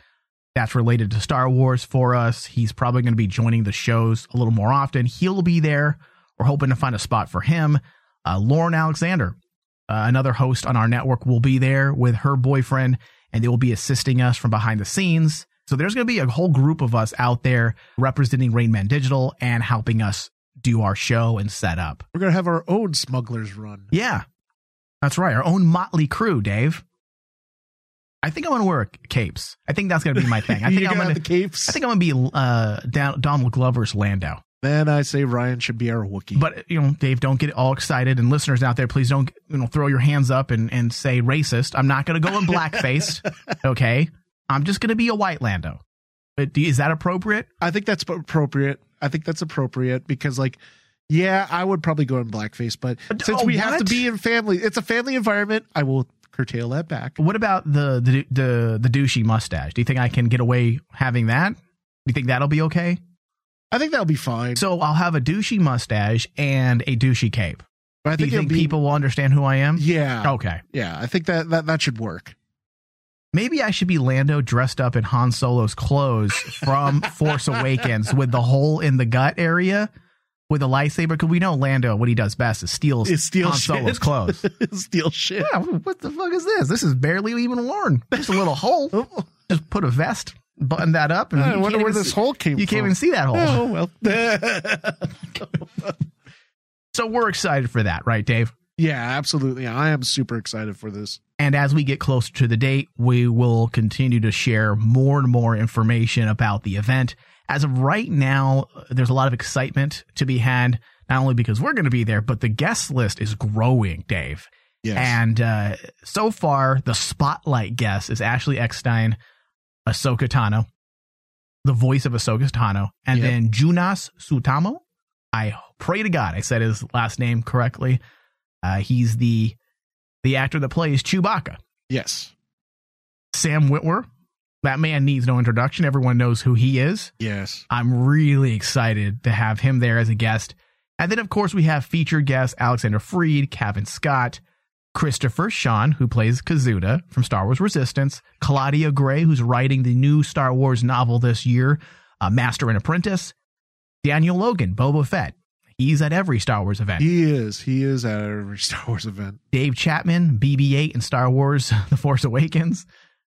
that's related to Star Wars for us. He's probably going to be joining the shows a little more often. He'll be there. We're hoping to find a spot for him. Uh, Lauren Alexander, uh, another host on our network, will be there with her boyfriend, and they will be assisting us from behind the scenes. So there's going to be a whole group of us out there representing Rain Man Digital and helping us do our show and set up. We're going to have our own smugglers run. Yeah, that's right. Our own motley crew, Dave. I think I want to wear capes. I think that's going to be my thing. I think I'm gonna the capes? I think I'm going to be uh, Don- Donald Glover's Lando. Then I say Ryan should be our Wookiee. But you know, Dave, don't get all excited, and listeners out there, please don't you know throw your hands up and and say racist. I'm not going to go in blackface. okay, I'm just going to be a white Lando. But is that appropriate? I think that's appropriate. I think that's appropriate because, like, yeah, I would probably go in blackface, but since oh, we have to be in family, it's a family environment. I will curtail that back. What about the the the, the douchey mustache? Do you think I can get away having that? Do you think that'll be okay? I think that'll be fine. So I'll have a douchey mustache and a douchey cape. But I Do you think think be- people will understand who I am? Yeah. Okay. Yeah, I think that that, that should work. Maybe I should be Lando dressed up in Han Solo's clothes from Force Awakens with the hole in the gut area with a lightsaber. Because we know Lando, what he does best is steals It steals Han Solo's clothes. Steal shit. Yeah, what the fuck is this? This is barely even worn. Just a little hole. Oh. Just put a vest, button that up, and I wonder where this see- hole came from. You from. can't even see that hole. Oh well. So we're excited for that, right, Dave? Yeah, absolutely. I am super excited for this. And as we get closer to the date, we will continue to share more and more information about the event. As of right now, there's a lot of excitement to be had, not only because we're going to be there, but the guest list is growing, Dave. Yes. And uh, so far, the spotlight guest is Ashley Eckstein, Ahsoka Tano, the voice of Ahsoka Tano, and Yep. then Joonas Suotamo. I pray to God I said his last name correctly. Uh, he's the the actor that plays Chewbacca. Yes. Sam Witwer. That man needs no introduction. Everyone knows who he is. Yes. I'm really excited to have him there as a guest. And then, of course, we have featured guests Alexander Freed, Kevin Scott, Christopher Sean, who plays Kazuda from Star Wars Resistance, Claudia Gray, who's writing the new Star Wars novel this year, uh, Master and Apprentice, Daniel Logan, Boba Fett. He's at every Star Wars event. He is. He is at every Star Wars event. Dave Chapman, BB-8 in Star Wars: The Force Awakens.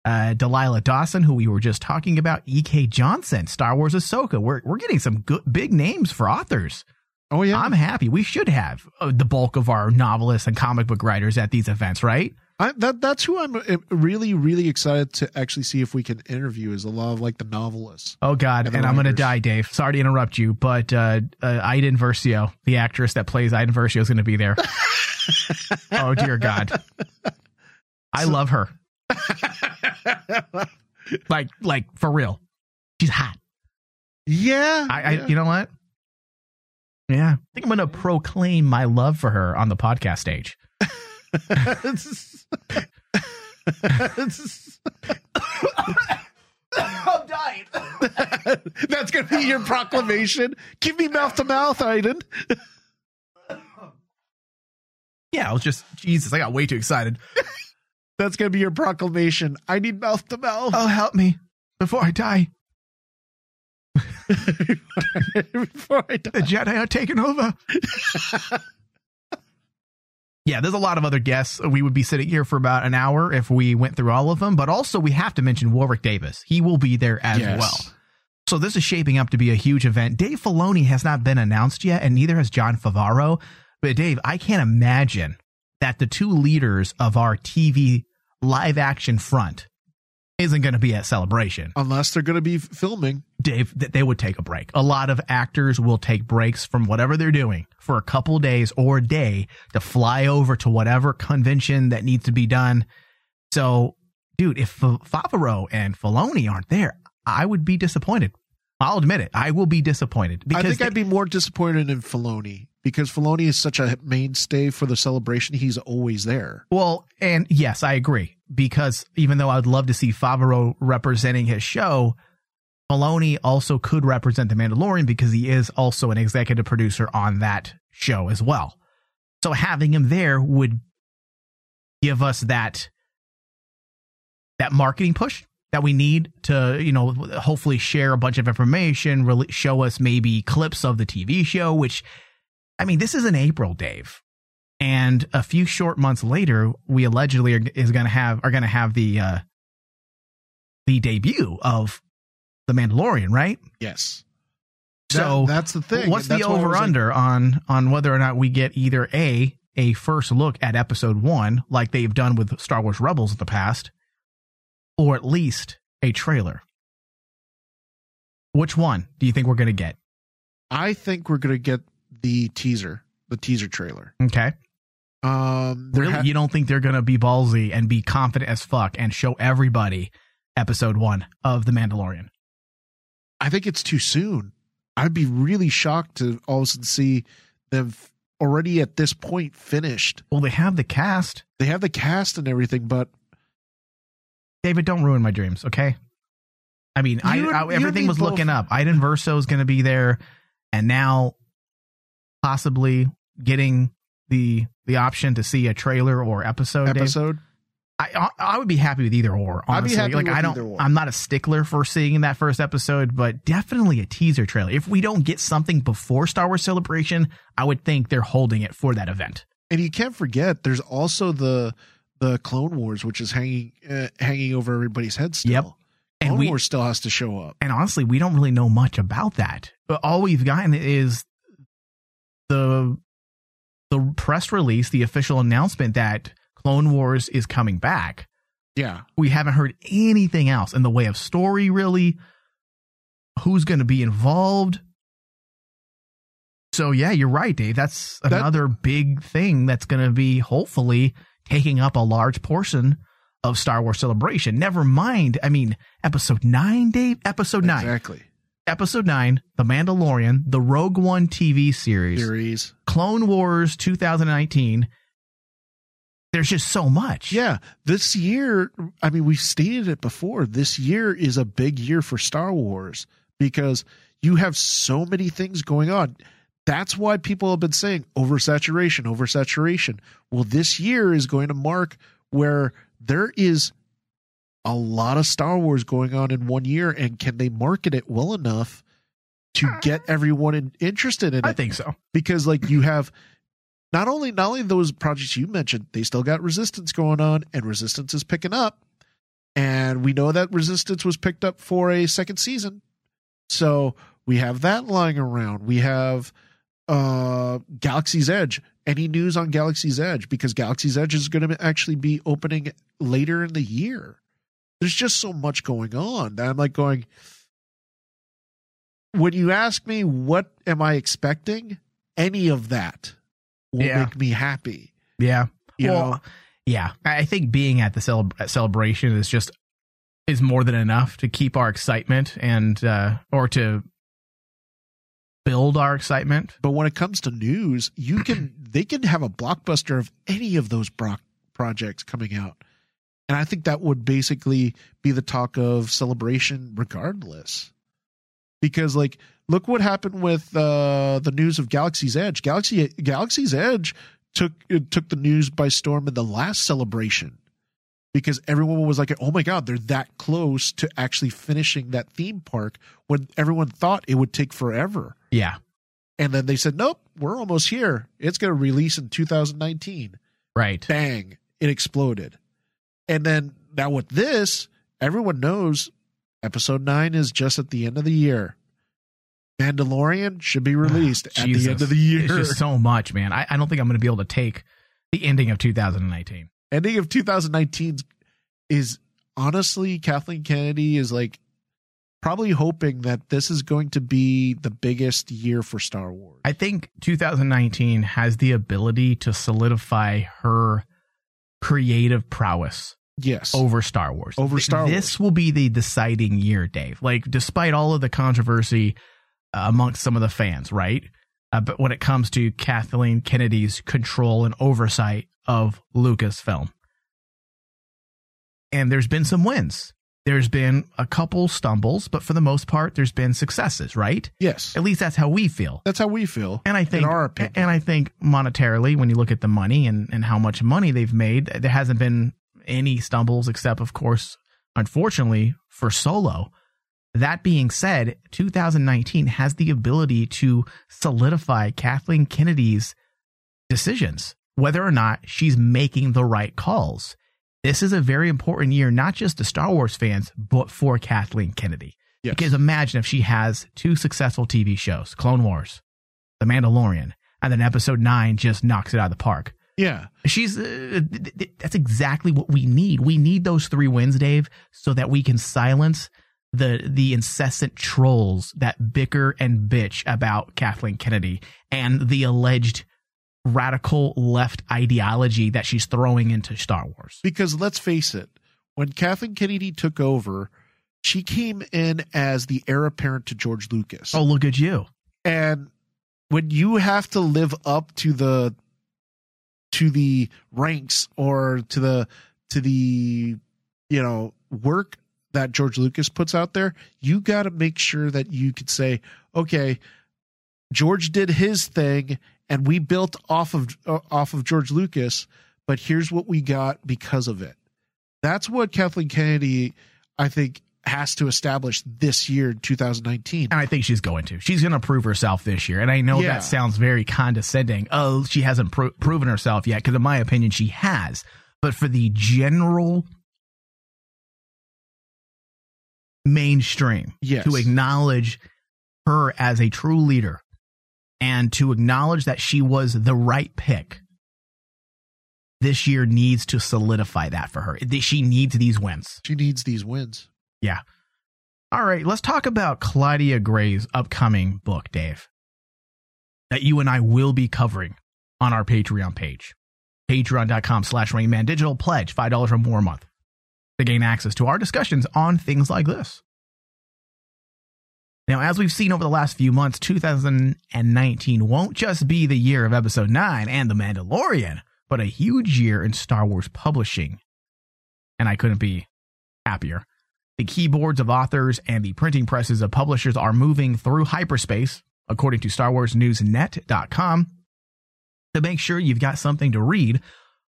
Uh, Delilah Dawson, who we were just talking about, E.K. Johnston, Star Wars Ahsoka. We're we're getting some good big names for authors. Oh yeah, I'm happy. We should have uh, the bulk of our novelists and comic book writers at these events, right? I, that that's who I'm uh, really really excited to actually see if we can interview is a lot of like the novelists. Oh God, And and, I'm gonna die, Dave. Sorry to interrupt you, but uh, uh, Iden Versio, the actress that plays Iden Versio, is going to be there. oh dear God, I love her. like, like for real, she's hot. Yeah, I, I you know what? Yeah, I think I'm going to proclaim my love for her on the podcast stage. I'm dying. That's gonna be your proclamation. Give me mouth to mouth, Iden. Yeah, I was just Jesus. I got way too excited. That's gonna be your proclamation. I need mouth to mouth. Oh, help me before I die. Before I die. The Jedi are taking over. Yeah, there's a lot of other guests. We would be sitting here for about an hour if we went through all of them. But also, we have to mention Warwick Davis. He will be there as Yes. well. So this is shaping up to be a huge event. Dave Filoni has not been announced yet, and neither has Jon Favreau. But Dave, I can't imagine that the two leaders of our TV live action front isn't going to be at Celebration. Unless they're going to be filming. Dave, that they would take a break. A lot of actors will take breaks from whatever they're doing for a couple days or a day to fly over to whatever convention that needs to be done. So, dude, if Favreau and Filoni aren't there, I would be disappointed. I'll admit it. I will be disappointed I think they- I'd be more disappointed in Filoni because Filoni is such a mainstay for the celebration. He's always there. Well, and yes, I agree because even though I'd love to see Favreau representing his show, Filoni also could represent The Mandalorian because he is also an executive producer on that show as well. So having him there would give us that that marketing push that we need to, you know, hopefully share a bunch of information, really show us maybe clips of the TV show, which I mean, this is in April, Dave. And a few short months later, we allegedly are, is going to have are going to have the uh the debut of the Mandalorian, right? Yes. So That- that's the thing. What's That's the why I was over under on on whether or not we get either a a first look at Episode One, like they've done with Star Wars Rebels in the past, or at least a trailer? Which one do you think we're going to get? I think we're going to get the teaser, the teaser trailer. Okay. Um, Really, ha- you don't think they're going to be ballsy and be confident as fuck and show everybody Episode One of The Mandalorian? I think it's too soon. I'd be really shocked to all of a sudden see them already at this point finished. Well, they have the cast. They have the cast and everything, but David, don't ruin my dreams, okay? I mean, I, I- everything was both- looking up. Iden Versio is going to be there, and now possibly getting the the option to see a trailer or episode. Dave. episode. I I would be happy with either or. I'd be happy like with I don't. Either or. I'm not a stickler for seeing that first episode, but definitely a teaser trailer. If we don't get something before Star Wars Celebration, I would think they're holding it for that event. And you can't forget, there's also the the Clone Wars, which is hanging uh, hanging over everybody's head still. Yep. Clone we- Wars still has to show up. And honestly, we don't really know much about that. But all we've gotten is the the press release, the official announcement that Clone Wars is coming back. Yeah. We haven't heard anything else in the way of story, really. Who's going to be involved? So yeah, you're right, Dave. That's That- another big thing that's going to be hopefully taking up a large portion of Star Wars Celebration. Never mind. I mean, episode nine, Dave. Episode nine. Exactly. Episode nine, The Mandalorian, the Rogue One TV series, Series. Clone Wars 2019. There's just so much. Yeah, this year, I mean, we've stated it before. This year is a big year for Star Wars because you have so many things going on. That's why people have been saying oversaturation, oversaturation. Well, this year is going to mark where there is a lot of Star Wars going on in one year, and can they market it well enough to get everyone in, interested in it? I think so. because like you have not only not only those projects you mentioned, they still got Resistance going on, and Resistance is picking up, and we know that Resistance was picked up for a second season, so we have that lying around. We have uh Galaxy's Edge. Any news on Galaxy's Edge? Because Galaxy's Edge is going to actually be opening later in the year. There's just so much going on that I'm like going. When you ask me what am I expecting, any of that will Yeah. make me happy. Yeah. You well, know? yeah. I think being at the at celebration is just is more than enough to keep our excitement and uh or to build our excitement. But when it comes to news, you can they can have a blockbuster of any of those bro- projects coming out. And I think that would basically be the talk of celebration regardless. Because like look what happened with uh the news of Galaxy's Edge. Galaxy Galaxy's Edge took it took the news by storm in the last celebration. Because everyone was like, "Oh my god, they're that close to actually finishing that theme park when everyone thought it would take forever." Yeah. And then they said, nope, we're almost here. It's going to release in 2019. Right. Bang, it exploded. And then now with this, everyone knows episode 9 is just at the end of the year. Mandalorian should be ah, released at the end of the year. It's just so much, man. I, I don't think I'm going to be able to take the ending of 2019. ending of 2019 is honestly Kathleen Kennedy is like probably hoping that this is going to be the biggest year for Star Wars. I think 2019 has the ability to solidify her creative prowess. Yes. Over Star Wars. Over Star This will be the deciding year, Dave. Like, despite all of the controversy uh, amongst some of the fans, right? Uh, but when it comes to Kathleen Kennedy's control and oversight of Lucasfilm. And there's been some wins. There's been a couple stumbles, but for the most part, there's been successes, right? Yes. At least that's how we feel. That's how we feel. And I think, in our opinion. and I think monetarily, when you look at the money and, and how much money they've made, there hasn't been any stumbles except, of course, unfortunately for Solo. That being said, 2019 has the ability to solidify Kathleen Kennedy's decisions, whether or not she's making the right calls. This is a very important year, not just to Star Wars fans, but for Kathleen Kennedy. Yes. Because imagine if she has two successful TV shows, Clone Wars, The Mandalorian, and then episode nine just knocks it out of the park. Yeah. She's uh, th- th- that's exactly what we need. We need those three wins, Dave, so that we can silence the the incessant trolls that bicker and bitch about Kathleen Kennedy and the alleged radical left ideology that she's throwing into Star Wars. Because let's face it, when Kathleen Kennedy took over, she came in as the heir apparent to George Lucas. Oh, look at you. And when you have to live up to the to the ranks or to the to the you know work that George Lucas puts out there, you got to make sure that you could say, okay, George did his thing and we built off of uh, off of George Lucas, but here's what we got because of it. That's what Kathleen Kennedy I think has to establish this year 2019. And I think she's going to. She's going to prove herself this year. And I know Yeah. that sounds very condescending. Oh, she hasn't pro- proven herself yet. Because in my opinion, she has. But for the general mainstream Yes. to acknowledge her as a true leader and to acknowledge that she was the right pick, this year needs to solidify that for her. She needs these wins. She needs these wins. Yeah. All right, let's talk about Claudia Gray's upcoming book, Dave, that you and I will be covering on our Patreon page. Patreon.com slash Rainman Digital. Pledge $5 or more a month to gain access to our discussions on things like this. Now, as we've seen over the last few months, 2019 won't just be the year of Episode 9 and The Mandalorian, but a huge year in Star Wars publishing. And I couldn't be happier. The keyboards of authors and the printing presses of publishers are moving through hyperspace, according to StarWarsNewsNet.com, to make sure you've got something to read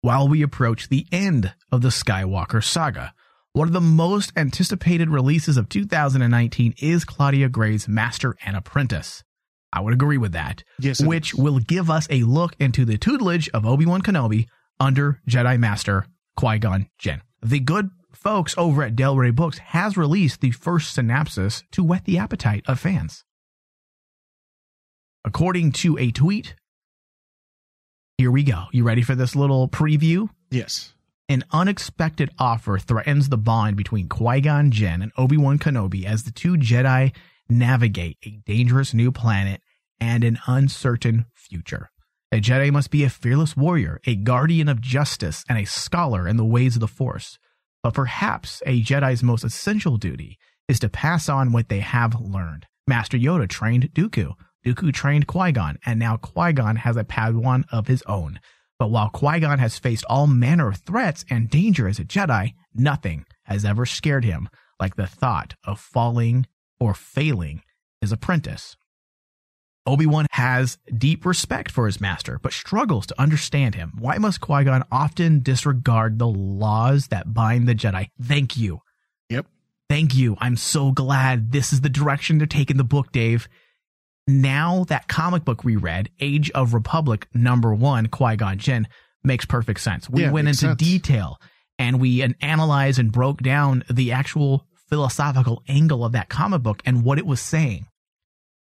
while we approach the end of the Skywalker saga. One of the most anticipated releases of 2019 is Claudia Gray's Master and Apprentice. I would agree with that. Yes, which will give us a look into the tutelage of Obi-Wan Kenobi under Jedi Master Qui-Gon Jinn. The good folks over at Del Rey Books has released the first synopsis to whet the appetite of fans. According to a tweet, here we go. You ready for this little preview? Yes. An unexpected offer threatens the bond between Qui Gon Jinn and Obi Wan Kenobi as the two Jedi navigate a dangerous new planet and an uncertain future. A Jedi must be a fearless warrior, a guardian of justice, and a scholar in the ways of the Force. But perhaps a Jedi's most essential duty is to pass on what they have learned. Master Yoda trained Dooku. Dooku trained Qui Gon, and now Qui Gon has a Padawan of his own. But while Qui Gon has faced all manner of threats and danger as a Jedi, nothing has ever scared him like the thought of falling or failing his apprentice. Obi Wan has deep respect for his master, but struggles to understand him. Why must Qui Gon often disregard the laws that bind the Jedi? Thank you. Yep. Thank you. I'm so glad this is the direction they're taking the book, Dave. Now that comic book we read, Age of Republic number one, Qui Gon Jinn, makes perfect sense. We Yeah, went into sense. detail and we an- analyzed and broke down the actual philosophical angle of that comic book and what it was saying.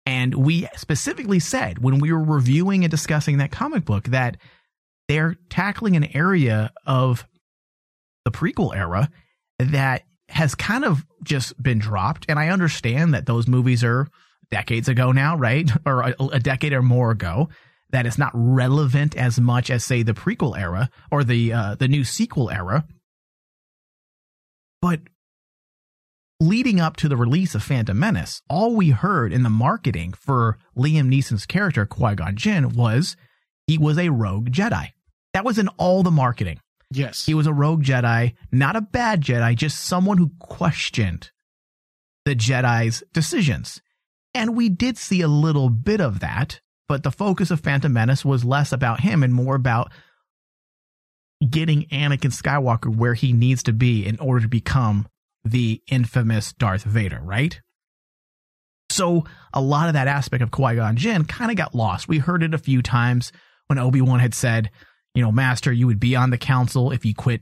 And we specifically said when we were reviewing and discussing that comic book that they're tackling an area of the prequel era that has kind of just been dropped. And I understand that those movies are decades ago now, right? Or a, a decade or more ago. That it's not relevant as much as say the prequel era or the uh, the new sequel era. But leading up to the release of Phantom Menace, all we heard in the marketing for Liam Neeson's character Qui Gon Jinn was he was a rogue Jedi. That was in all the marketing. Yes. He was a rogue Jedi, not a bad Jedi, just someone who questioned the Jedi's decisions. And we did see a little bit of that, but the focus of Phantom Menace was less about him and more about getting Anakin Skywalker where he needs to be in order to become the infamous Darth Vader, right? So a lot of that aspect of Qui Gon Jinn kind of got lost. We heard it a few times when Obi Wan had said, you know, Master, you would be on the council if you quit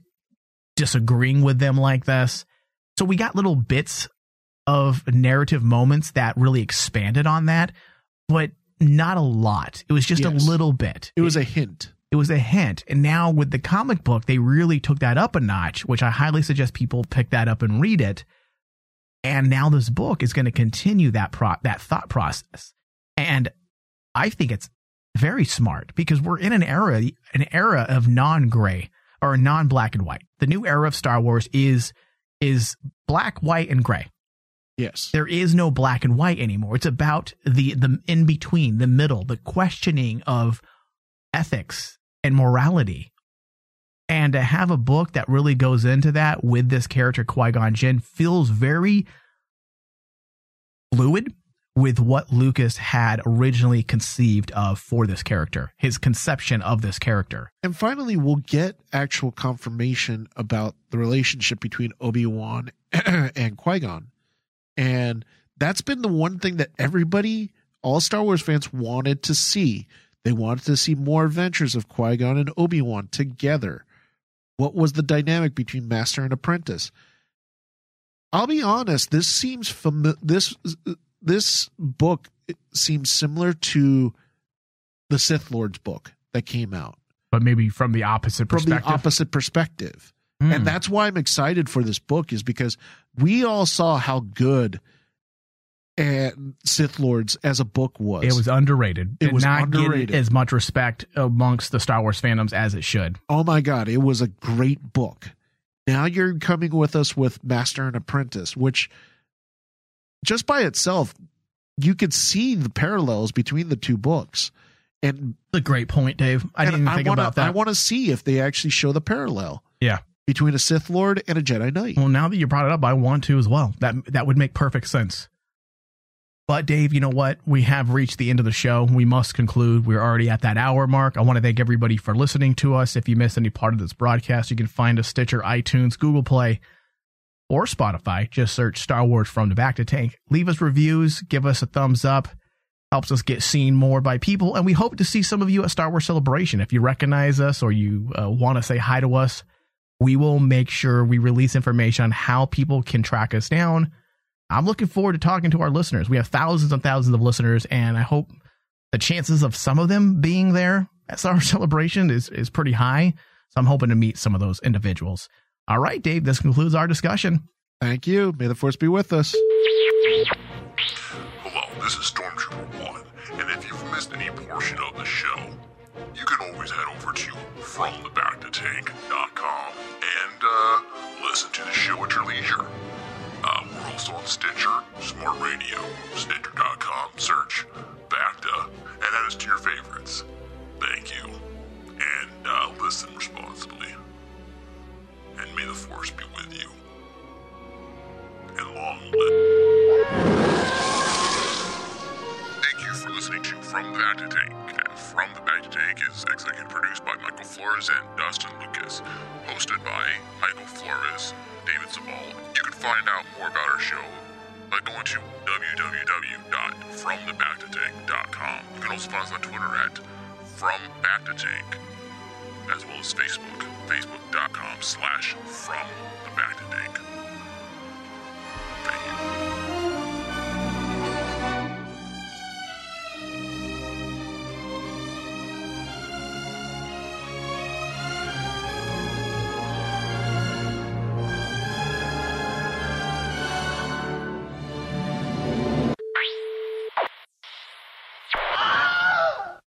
disagreeing with them like this. So we got little bits of narrative moments that really expanded on that, but not a lot. It was just Yes. a little bit. It was a hint. It was a hint. And now with the comic book, they really took that up a notch, which I highly suggest people pick that up and read it. And now this book is going to continue that pro- that thought process. And I think it's very smart because we're in an era an era of non-gray or non-black and white. The new era of Star Wars is is black, white and gray. Yes. There is no black and white anymore. It's about the the in between, the middle, the questioning of ethics and morality. And to have a book that really goes into that with this character Qui Gon Jinn feels very fluid with what Lucas had originally conceived of for this character, his conception of this character. And finally, we'll get actual confirmation about the relationship between Obi Wan and Qui Gon. And that's been the one thing that everybody, all Star Wars fans, wanted to see. They wanted to see more adventures of Qui Gon and Obi Wan together. What was the dynamic between master and apprentice? I'll be honest. This seems fami- this this book seems similar to the Sith Lord's book that came out But maybe from the opposite from perspective. the opposite perspective. Hmm. And that's why I'm excited for this book is because we all saw how good and Sith Lords as a book was. It was underrated. It was not underrated. as much respect amongst the Star Wars fandoms as it should. oh my god, it was a great book. Now you're coming with us with Master and Apprentice, which just by itself you could see the parallels between the two books. And a great point, Dave. I didn't even think wanna, about that. I want to see if they actually show the parallel yeah. Between a Sith Lord and a Jedi Knight. Well, now that you brought it up, I want to as well. That that would make perfect sense. But Dave, you know what? We have reached the end of the show. We must conclude. We're already at that hour mark. I want to thank everybody for listening to us. If you missed any part of this broadcast, you can find us Stitcher, iTunes, Google Play, or Spotify. Just search Star Wars from the Bacta tank. Leave us reviews, give us a thumbs up. Helps us get seen more by people, and we hope to see some of you at Star Wars Celebration. If you recognize us or you uh, want to say hi to us, we will make sure we release information on how people can track us down. I'm looking forward to talking to our listeners. We have thousands and thousands of listeners, and I hope the chances of some of them being there at our Celebration is, is pretty high. So I'm hoping to meet some of those individuals. All right, Dave, this concludes our discussion. Thank you. May the force be with us. Hello, this is Stormtrooper 1, and if you've missed any portion of the show, you can always head over to FromTheBactaTank.com and uh, listen to the show at your leisure. Uh, we're also on Stitcher, Smart Radio, Stitcher.com, search BACTA, and add us to your favorites. Thank you, and uh, listen responsibly. And may the Force be with you. And long live. From the Bacta Tank. And From the Tank is executive produced by Michael Flores and Dustin Lucas. Hosted by Michael Flores, David Zabal. You can find out more about our show by going to www.fromthebactatank.com. You can also find us on Twitter at From Bacta Tank. as well as Facebook, facebook.com slash from the bacta tank.